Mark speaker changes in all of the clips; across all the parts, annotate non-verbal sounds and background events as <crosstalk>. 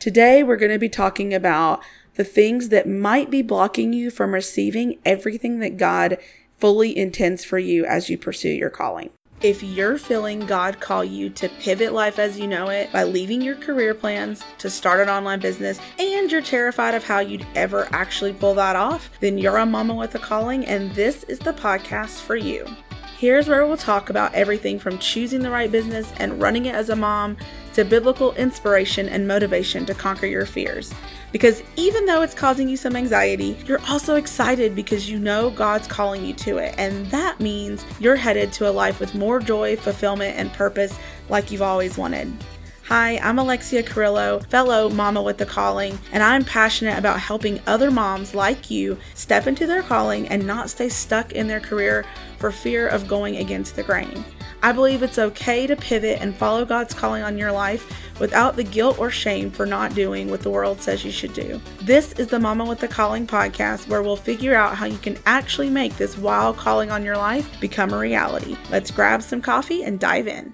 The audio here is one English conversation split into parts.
Speaker 1: Today, we're going to be talking about the things that might be blocking you from receiving everything that God fully intends for you as you pursue your calling. If you're feeling God call you to pivot life as you know it by leaving your career plans to start an online business and you're terrified of how you'd ever actually pull that off, then you're a mama with a calling and this is the podcast for you. Here's where we'll talk about everything from choosing the right business and running it as a mom to biblical inspiration and motivation to conquer your fears. Because even though it's causing you some anxiety, you're also excited because you know God's calling you to it. And that means you're headed to a life with more joy, fulfillment, and purpose like you've always wanted. Hi, I'm Alexia Carrillo, fellow Mama with the Calling, and I'm passionate about helping other moms like you step into their calling and not stay stuck in their career for fear of going against the grain. I believe it's okay to pivot and follow God's calling on your life without the guilt or shame for not doing what the world says you should do. This is the Mama with the Calling podcast where we'll figure out how you can actually make this wild calling on your life become a reality. Let's grab some coffee and dive in.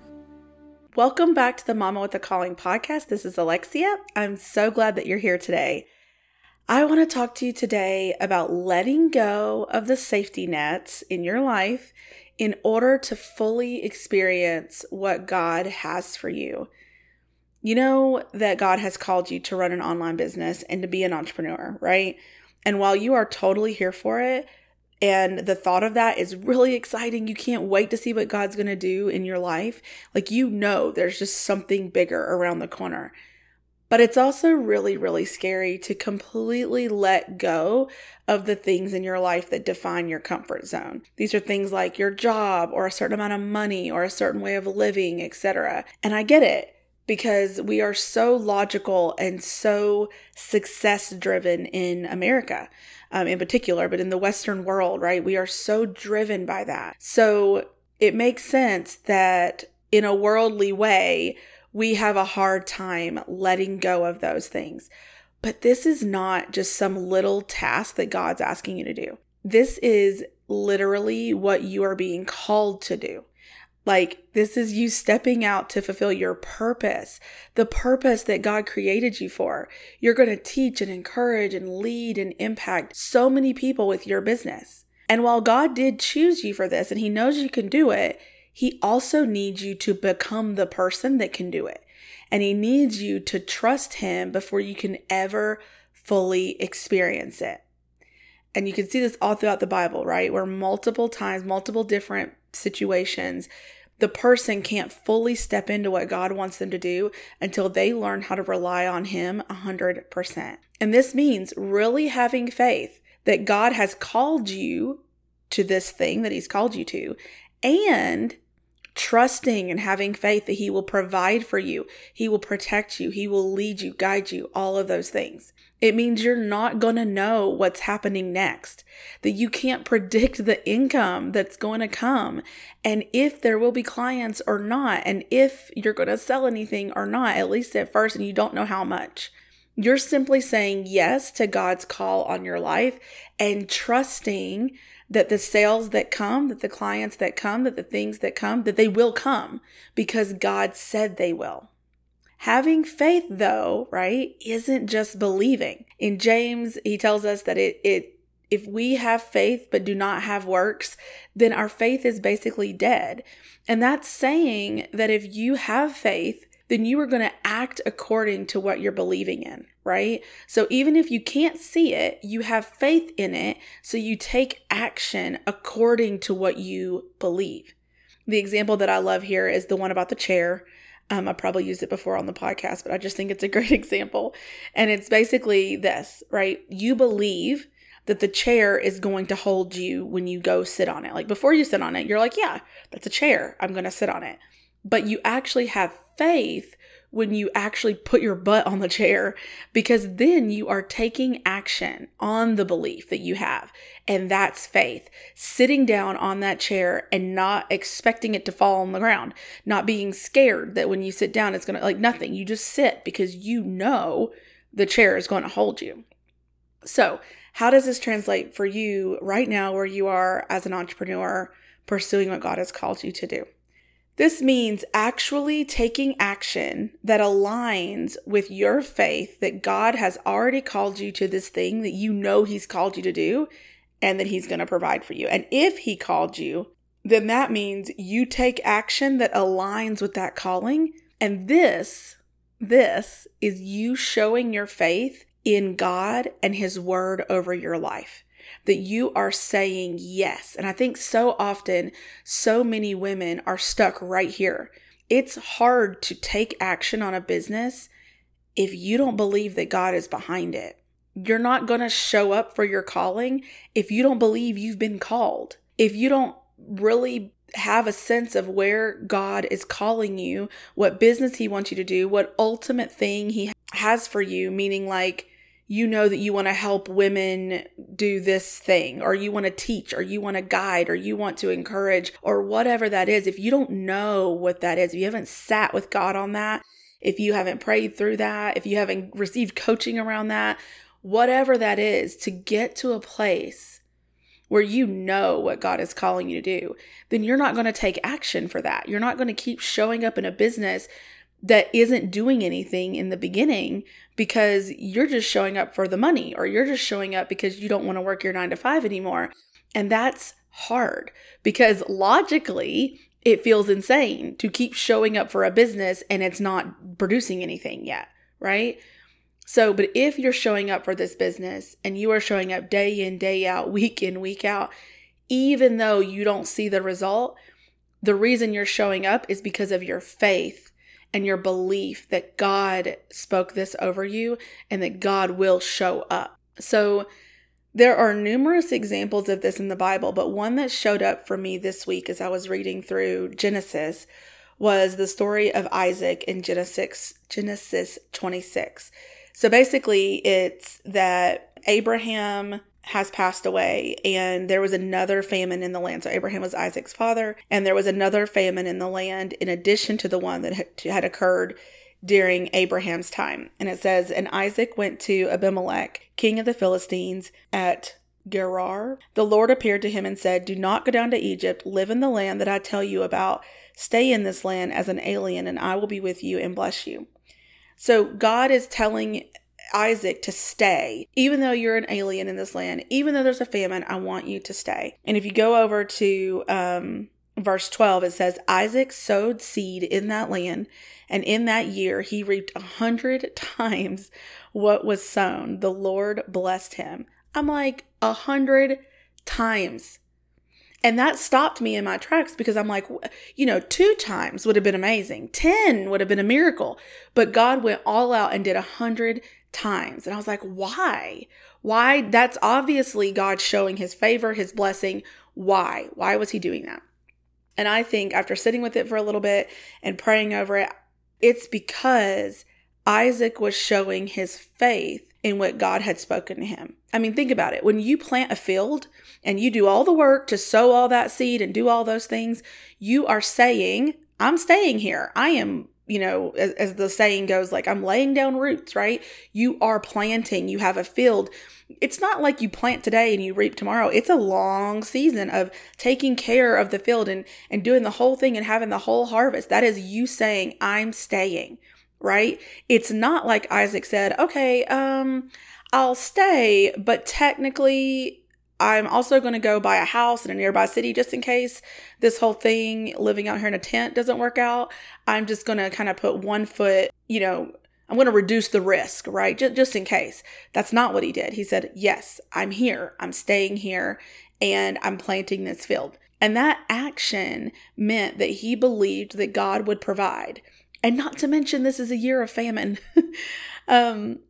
Speaker 1: Welcome back to the Mama with the Calling podcast. This is Alexia. I'm so glad that you're here today. I want to talk to you today about letting go of the safety nets in your life in order to fully experience what God has for you. You know that God has called you to run an online business and to be an entrepreneur, right? And while you are totally here for it, and the thought of that is really exciting. You can't wait to see what God's going to do in your life. Like, you know, there's just something bigger around the corner. But it's also really, really scary to completely let go of the things in your life that define your comfort zone. These are things like your job or a certain amount of money or a certain way of living, etc. And I get it because we are so logical and so success driven in America um, in particular, but in the Western world, right? We are so driven by that. So it makes sense that in a worldly way, we have a hard time letting go of those things. But this is not just some little task that God's asking you to do. This is literally what you are being called to do. Like, this is you stepping out to fulfill your purpose, the purpose that God created you for. You're going to teach and encourage and lead and impact so many people with your business. And while God did choose you for this and He knows you can do it, He also needs you to become the person that can do it. And He needs you to trust Him before you can ever fully experience it. And you can see this all throughout the Bible, right? Where multiple times, multiple different situations, the person can't fully step into what God wants them to do until they learn how to rely on Him 100%. And this means really having faith that God has called you to this thing that He's called you to and trusting and having faith that He will provide for you, He will protect you, He will lead you, guide you, all of those things. It means you're not going to know what's happening next, that you can't predict the income that's going to come, and if there will be clients or not, and if you're going to sell anything or not, at least at first, and you don't know how much. You're simply saying yes to God's call on your life and trusting that the sales that come, that the clients that come, that the things that come, that they will come because God said they will. Having faith, though, right, isn't just believing. In James, he tells us that it, it if we have faith but do not have works, then our faith is basically dead. And that's saying that if you have faith, then you are going to act according to what you're believing in, right? So even if you can't see it, you have faith in it. So you take action according to what you believe. The example that I love here is the one about the chair. Um, I probably used it before on the podcast, but I just think it's a <laughs> great example. And it's basically this, right? You believe that the chair is going to hold you when you go sit on it. Like before you sit on it, you're like, yeah, that's a chair. I'm going to sit on it. But you actually have faith when you actually put your butt on the chair because then you are taking action on the belief that you have. And that's faith. Sitting down on that chair and not expecting it to fall on the ground, not being scared that when you sit down, it's going to like nothing. You just sit because you know the chair is going to hold you. So, how does this translate for you right now where you are as an entrepreneur pursuing what God has called you to do? This means actually taking action that aligns with your faith that God has already called you to this thing that you know He's called you to do and that He's going to provide for you. And if He called you, then that means you take action that aligns with that calling. And this, this is you showing your faith in God and His Word over your life that you are saying yes. And I think so often, so many women are stuck right here. It's hard to take action on a business if you don't believe that God is behind it. You're not going to show up for your calling if you don't believe you've been called. If you don't really have a sense of where God is calling you, what business He wants you to do, what ultimate thing He has for you, meaning like, you know that you want to help women do this thing, or you want to teach, or you want to guide, or you want to encourage, or whatever that is, if you don't know what that is, if you haven't sat with God on that, if you haven't prayed through that, if you haven't received coaching around that, whatever that is, to get to a place where you know what God is calling you to do, then you're not going to take action for that. You're not going to keep showing up in a business that isn't doing anything in the beginning because you're just showing up for the money or you're just showing up because you don't want to work your nine to five anymore. And that's hard because logically, it feels insane to keep showing up for a business and it's not producing anything yet, right? So, but if you're showing up for this business and you are showing up day in, day out, <laughs> week in, week out, even though you don't see the result, the reason you're showing up is because of your faith and your belief that God spoke this over you and that God will show up. So, there are numerous examples of this in the Bible, but one that showed up for me this week as I was reading through Genesis was the story of Isaac in Genesis Genesis 26. So basically it's that Abraham has passed away and there was another famine in the land. So Abraham was Isaac's father and there was another famine in the land in addition to the one that had occurred during Abraham's time. And it says, And Isaac went to Abimelech, king of the Philistines, at Gerar. The Lord appeared to him and said, Do not go down to Egypt. Live in the land that I tell you about. Stay in this land as an alien, and I will be with you and bless you. So God is telling Isaac to stay, even though you're an alien in this land, even though there's a famine, I want you to stay. And if you go over to um, verse 12, it says, Isaac sowed seed in that land, and in that year he reaped a hundred <laughs> times what was sown. The Lord blessed him. I'm like, a hundred times. And that stopped me in my tracks because I'm like, you know, two times would have been amazing. 10 would have been a miracle. But God went all out and did a hundred times. And I was like, why? Why? That's obviously God showing his favor, his blessing. Why? Why was he doing that? And I think after sitting with it for a little bit and praying over it, it's because Isaac was showing his faith in what God had spoken to him. I mean, think about it. When you plant a field and you do all the work to sow all that seed and do all those things, you are saying, I'm staying here. I am you know, as, as, the saying goes, like I'm laying down roots, right? You are planting, you have a field. It's not like you plant today and you reap tomorrow. It's a long season of taking care of the field and, and doing the whole thing and having the whole harvest. That is you saying, I'm staying, right? It's not like Isaac said, okay, um, I'll stay, but technically I'm also going to go buy a house in a nearby city just in case this whole thing living out here in a tent doesn't work out. I'm just going to kind of put one foot, you know, I'm going to reduce the risk, right? Just, just in case. That's not what he did. He said, Yes, I'm here. I'm staying here and I'm planting this field. And that action meant that he believed that God would provide. And not to mention, this is a year of famine. <laughs> um,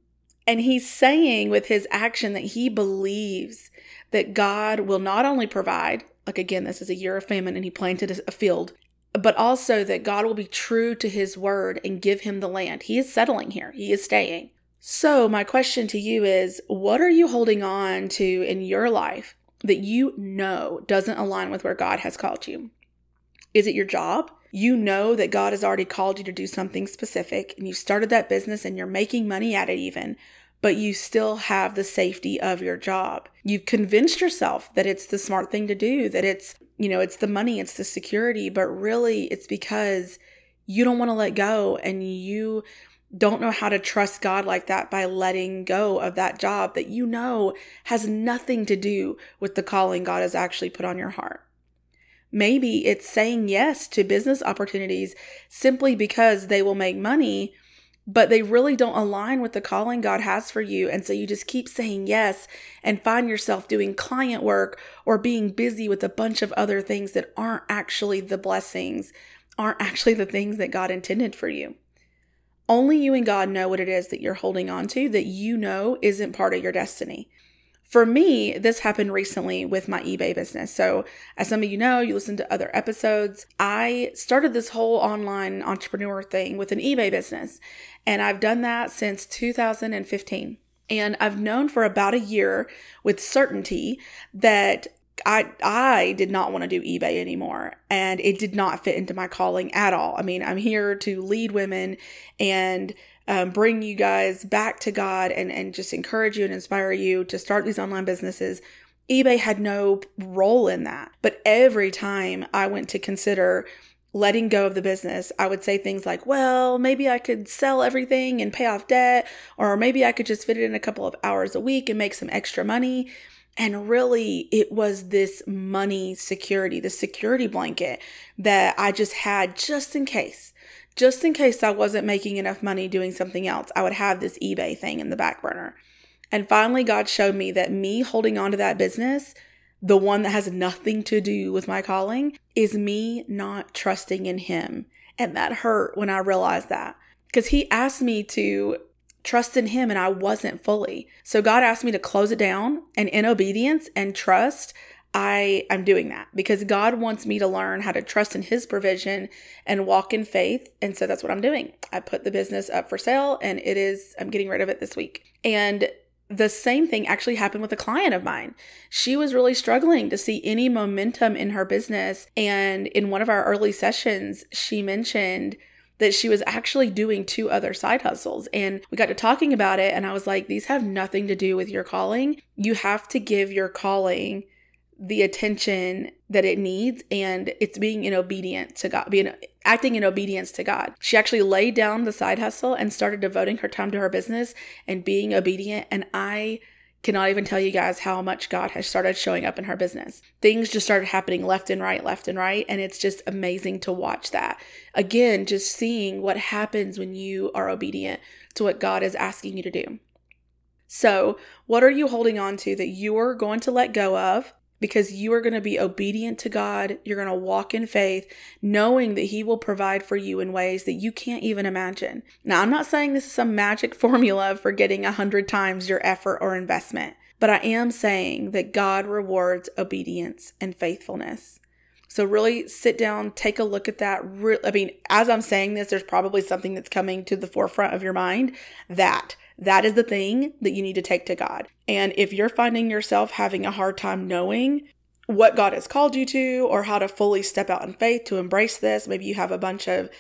Speaker 1: and he's saying with his action that he believes that God will not only provide, like again, this is a year of famine and he planted a field, but also that God will be true to his word and give him the land. He is settling here, he is staying. So, my question to you is what are you holding on to in your life that you know doesn't align with where God has called you? Is it your job? You know that God has already called you to do something specific and you started that business and you're making money at it even, but you still have the safety of your job. You've convinced yourself that it's the smart thing to do, that it's you know, it's the money, it's the security, but really it's because you don't want to let go and you don't know how to trust God like that by letting go of that job that you know has nothing to do with the calling God has actually put on your heart. Maybe it's saying yes to business opportunities simply because they will make money, but they really don't align with the calling God has for you. And so you just keep saying yes and find yourself doing client work or being busy with a bunch of other things that aren't actually the blessings, aren't actually the things that God intended for you. Only you and God know what it is that you're holding on to that you know isn't part of your destiny. For me, this happened recently with my eBay business. So, as some of you know, you listen to other episodes. I started this whole online entrepreneur thing with an eBay business, and I've done that since 2015. And I've known for about a year with certainty that I I did not want to do eBay anymore and it did not fit into my calling at all. I mean, I'm here to lead women and um, bring you guys back to God and and just encourage you and inspire you to start these online businesses. eBay had no role in that. But every time I went to consider letting go of the business, I would say things like, well, maybe I could sell everything and pay off debt, or maybe I could just fit it in a couple of hours a week and make some extra money. And really, it was this money security, the security blanket that I just had just in case. Just in case I wasn't making enough money doing something else, I would have this eBay thing in the back burner. And finally, God showed me that me holding on to that business, the one that has nothing to do with my calling, is me not trusting in Him. And that hurt when I realized that because He asked me to trust in him and I wasn't fully. So God asked me to close it down and in obedience and trust, I am doing that because God wants me to learn how to trust in his provision and walk in faith. And so that's what I'm doing. I put the business up for sale and it is I'm getting rid of it this week. And the same thing actually happened with a client of mine. She was really struggling to see any momentum in her business. And in one of our early sessions, she mentioned that she was actually doing two other side hustles. And we got to talking about it, and I was like, these have nothing to do with your calling. You have to give your calling the attention that it needs and it's being in obedience to God, being acting in obedience to God. She actually laid down the side hustle and started devoting her time to her business and being obedient and I cannot even tell you guys how much God has started showing up in her business. Things just started happening left and right, left and right. And it's just amazing to watch that. Again, just seeing what happens when you are obedient to what God is asking you to do. So, what are you holding on to that you are going to let go of because you are going to be obedient to God. You're going to walk in faith, knowing that He will provide for you in ways that you can't even imagine. Now, I'm not saying this is some magic <laughs> formula for getting a hundred times your effort or investment, but I am saying that God rewards obedience and faithfulness. So, really sit down, take a look at that. I mean, as I'm saying this, there's probably something that's coming to the forefront of your mind that that is the thing that you need to take to God. And if you're finding yourself having a hard time knowing what God has called you to or how to fully step out in faith to embrace this, maybe you have a bunch of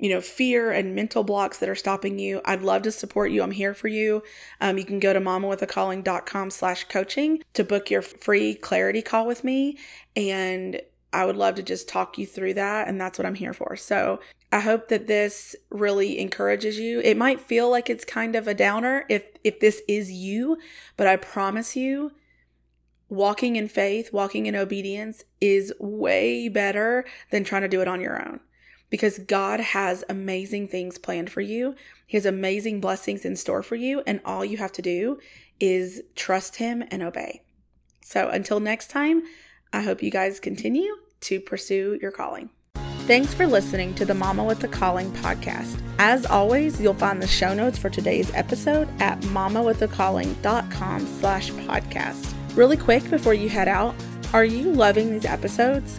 Speaker 1: you know, fear and mental blocks that are stopping you, I'd love to support you. I'm here for you. Um, you can go to mamawithacalling.com slash coaching to book your free clarity call with me. And I would love to just talk you through that. And that's what I'm here for. So I hope that this really encourages you. It might feel like it's kind of a downer if if this is you, but I promise you walking in faith, walking in obedience is way better than trying to do it on your own. Because God has amazing things planned for you. He has amazing blessings in store for you, and all you have to do is trust him and obey. So until next time, I hope you guys continue to pursue your calling. Thanks for listening to the Mama with a Calling podcast. As always, you'll find the show notes for today's episode at mamawithacalling.com slash podcast. Really quick before you head out, are you loving these episodes?